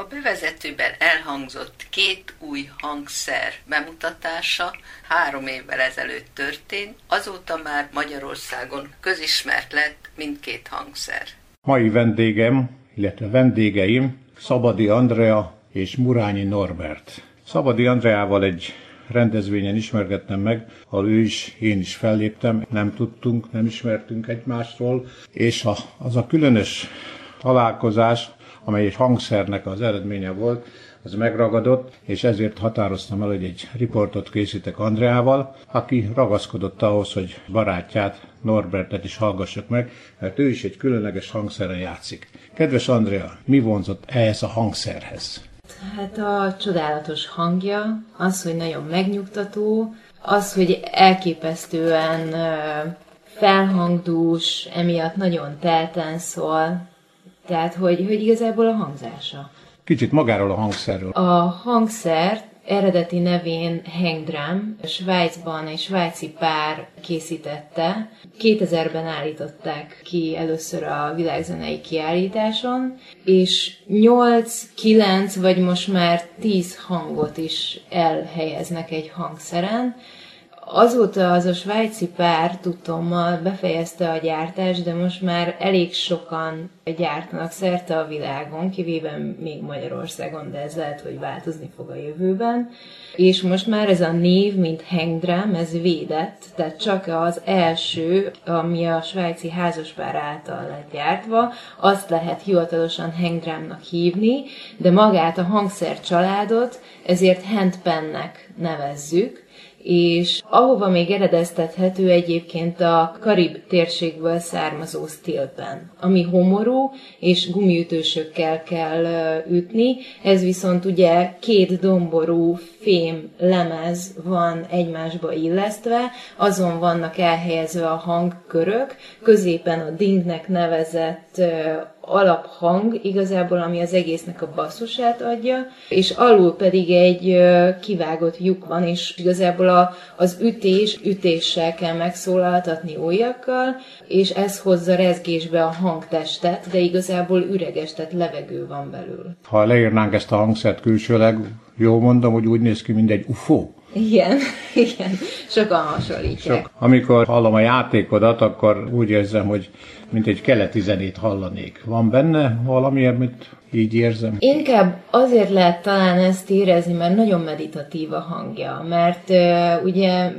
A bevezetőben elhangzott két új hangszer bemutatása három évvel ezelőtt történt, azóta már Magyarországon közismert lett mindkét hangszer. Mai vendégem, illetve vendégeim Szabadi Andrea és Murányi Norbert. Szabadi Andreával egy rendezvényen ismergettem meg, ahol ő is, én is felléptem, nem tudtunk, nem ismertünk egymásról, és a, az a különös találkozás, amely egy hangszernek az eredménye volt, az megragadott, és ezért határoztam el, hogy egy riportot készítek Andreával, aki ragaszkodott ahhoz, hogy barátját, Norbertet is hallgassak meg, mert ő is egy különleges hangszeren játszik. Kedves Andrea, mi vonzott ehhez a hangszerhez? Hát a csodálatos hangja, az, hogy nagyon megnyugtató, az, hogy elképesztően felhangdús, emiatt nagyon telten szól, tehát, hogy, hogy igazából a hangzása. Kicsit magáról a hangszerről. A hangszer eredeti nevén Hengdram, Svájcban egy svájci pár készítette. 2000-ben állították ki először a világzenei kiállításon, és 8-9 vagy most már 10 hangot is elhelyeznek egy hangszeren, Azóta az a svájci pár tudtommal befejezte a gyártást, de most már elég sokan gyártanak szerte a világon, kivéve még Magyarországon, de ez lehet, hogy változni fog a jövőben. És most már ez a név, mint Hengdram, ez védett, tehát csak az első, ami a svájci házaspár által lett gyártva, azt lehet hivatalosan Hengdramnak hívni, de magát a hangszer családot ezért handpennek nevezzük, és ahova még eredeztethető egyébként a Karib térségből származó stilpen, ami homorú és gumiütősökkel kell ütni, ez viszont ugye két domború fém lemez van egymásba illesztve, azon vannak elhelyezve a hangkörök, középen a dingnek nevezett alaphang igazából, ami az egésznek a basszusát adja, és alul pedig egy kivágott lyuk van, és igazából a, az ütés ütéssel kell megszólaltatni ujjakkal, és ez hozza rezgésbe a hangtestet, de igazából üreges, tehát levegő van belül. Ha leírnánk ezt a hangszert külsőleg, jól mondom, hogy úgy néz ki, mint egy UFO. Igen, igen, sokan hasonlítják. Sok. Amikor hallom a játékodat, akkor úgy érzem, hogy mint egy keleti zenét hallanék. Van benne valami, amit így érzem? Inkább azért lehet talán ezt érezni, mert nagyon meditatív a hangja, mert uh, ugye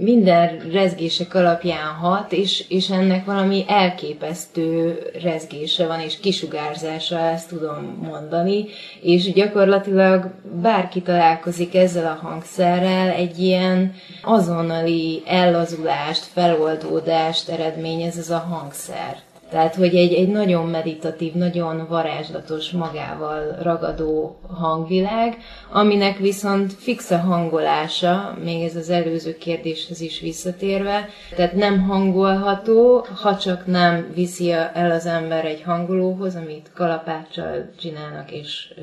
minden rezgések alapján hat, és, és ennek valami elképesztő rezgése van, és kisugárzása, ezt tudom mondani, és gyakorlatilag bárki találkozik ezzel a hangszerrel, egy ilyen azonnali ellazulást, feloldódást eredményez ez a hangszer. Tehát, hogy egy, egy nagyon meditatív, nagyon varázslatos, magával ragadó hangvilág, aminek viszont fix a hangolása, még ez az előző kérdéshez is visszatérve, tehát nem hangolható, ha csak nem viszi el az ember egy hangolóhoz, amit kalapáccsal csinálnak és ö,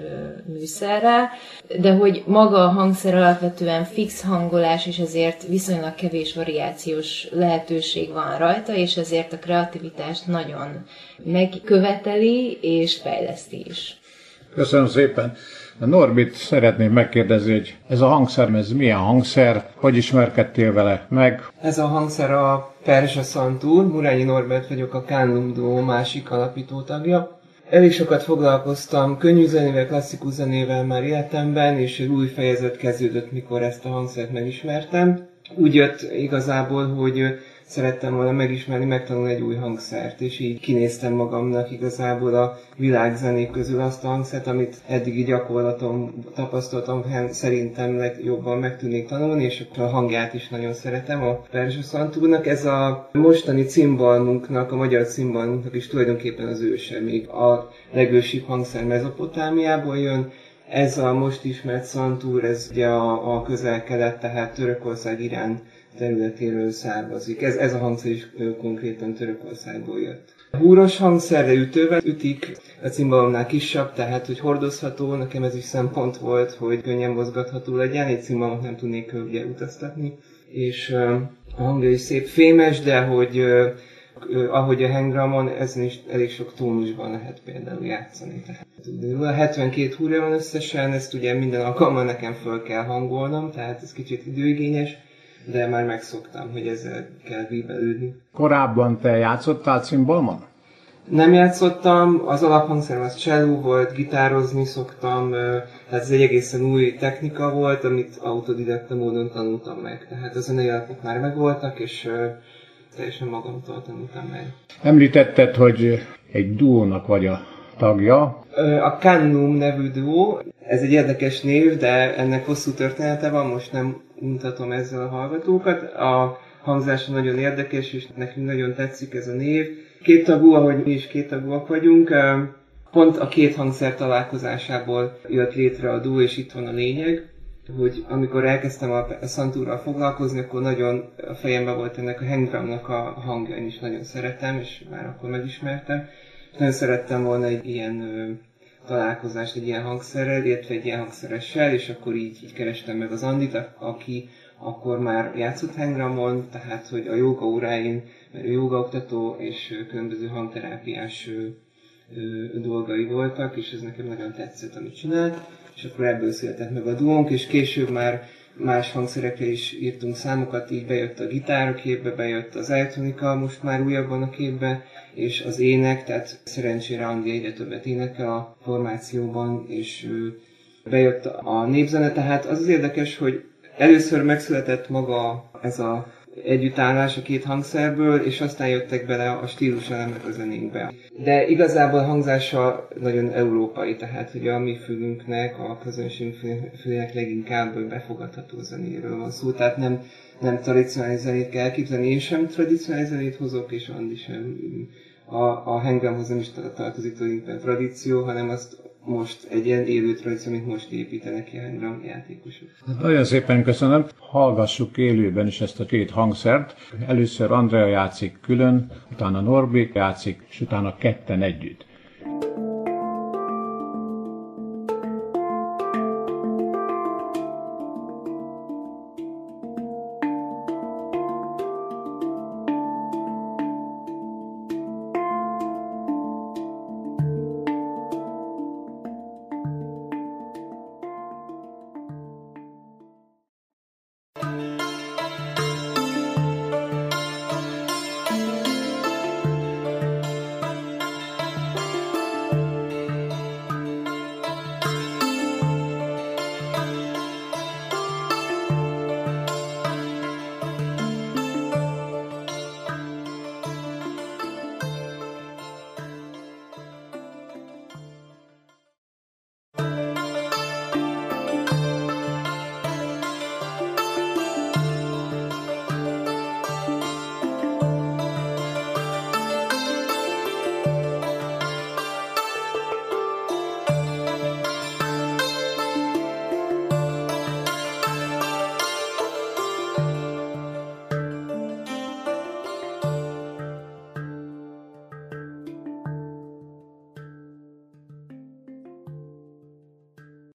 műszerrel, de hogy maga a hangszer alapvetően fix hangolás, és ezért viszonylag kevés variációs lehetőség van rajta, és ezért a kreativitást nagyon nagyon megköveteli és fejleszti is. Köszönöm szépen. Norbit szeretném megkérdezni, hogy ez a hangszer, ez milyen hangszer, hogy ismerkedtél vele meg? Ez a hangszer a Perzsa Szantúr, Murányi Norbert vagyok a Kánlum Duo másik alapító tagja. Elég sokat foglalkoztam könnyű zenével, klasszikus zenével már életemben, és egy új fejezet kezdődött, mikor ezt a hangszert megismertem. Úgy jött igazából, hogy szerettem volna megismerni, megtanulni egy új hangszert, és így kinéztem magamnak igazából a világzenék közül azt a hangszert, amit eddigi gyakorlatom, tapasztalatom szerintem legjobban meg tudnék tanulni, és a hangját is nagyon szeretem a Perzsa Szantúrnak. Ez a mostani cimbalmunknak, a magyar cimbalmunknak is tulajdonképpen az őse, még a legősibb hangszer Mezopotámiából jön, ez a most ismert szantúr, ez ugye a, a közel-kelet, tehát Törökország, Irán területéről származik. Ez, ez a hangszer is konkrétan Törökországból jött. Húros hangszerre ütővel ütik, a cimbalomnál kisebb, tehát hogy hordozható, nekem ez is szempont volt, hogy könnyen mozgatható legyen, egy cimbalomot nem tudnék ugye utaztatni, és a hangja is szép fémes, de hogy ahogy a hangramon, ezen is elég sok tónusban lehet például játszani. Tehát 72 húrja van összesen, ezt ugye minden alkalommal nekem föl kell hangolnom, tehát ez kicsit időigényes, de már megszoktam, hogy ezzel kell víbelődni. Korábban te játszottál cimbalmon? Nem játszottam, az alaphangszerem az cselló volt, gitározni szoktam, tehát ez egy egészen új technika volt, amit autodidakta módon tanultam meg. Tehát a zenei alapok már megvoltak, és teljesen magamtól tanultam meg. Említetted, hogy egy duónak vagy a tagja. A Cannum nevű duó, ez egy érdekes név, de ennek hosszú története van, most nem mutatom ezzel a hallgatókat. A hangzása nagyon érdekes, és nekünk nagyon tetszik ez a név. Két tagú, ahogy mi is két tagúak vagyunk, pont a két hangszer találkozásából jött létre a duó, és itt van a lényeg hogy amikor elkezdtem a, a Santúrral foglalkozni, akkor nagyon a fejemben volt ennek a Hengramnak a hangja, én is nagyon szeretem, és már akkor megismertem. Nagyon szerettem volna egy ilyen ö, találkozást egy ilyen hangszerrel, illetve egy ilyen hangszeressel, és akkor így, így kerestem meg az Andit, aki akkor már játszott hangramon, tehát hogy a joga óráin, mert ő jogaoktató és különböző hangterápiás dolgai voltak, és ez nekem nagyon tetszett, amit csinált. És akkor ebből született meg a duónk, és később már más hangszerekre is írtunk számokat, így bejött a gitár a képbe, bejött az elektronika, most már újabban a képbe, és az ének, tehát szerencsére Andi egyre többet énekel a formációban, és bejött a népzene, tehát az az érdekes, hogy először megszületett maga ez a együttállás a két hangszerből, és aztán jöttek bele a stílus elemek a zenénkbe. De igazából hangzása nagyon európai, tehát hogy a mi fülünknek, a közönség fülének leginkább befogadható zenéről van szó, tehát nem, nem tradicionális zenét kell elképzelni, én sem tradicionális zenét hozok, és Andi sem a, a hengramhoz nem is tartozik tulajdonképpen tradíció, hanem azt most egy ilyen élő tradíció, amit most építenek ilyen játékosok. Nagyon szépen köszönöm. Hallgassuk élőben is ezt a két hangszert. Először Andrea játszik külön, utána Norbi játszik, és utána ketten együtt.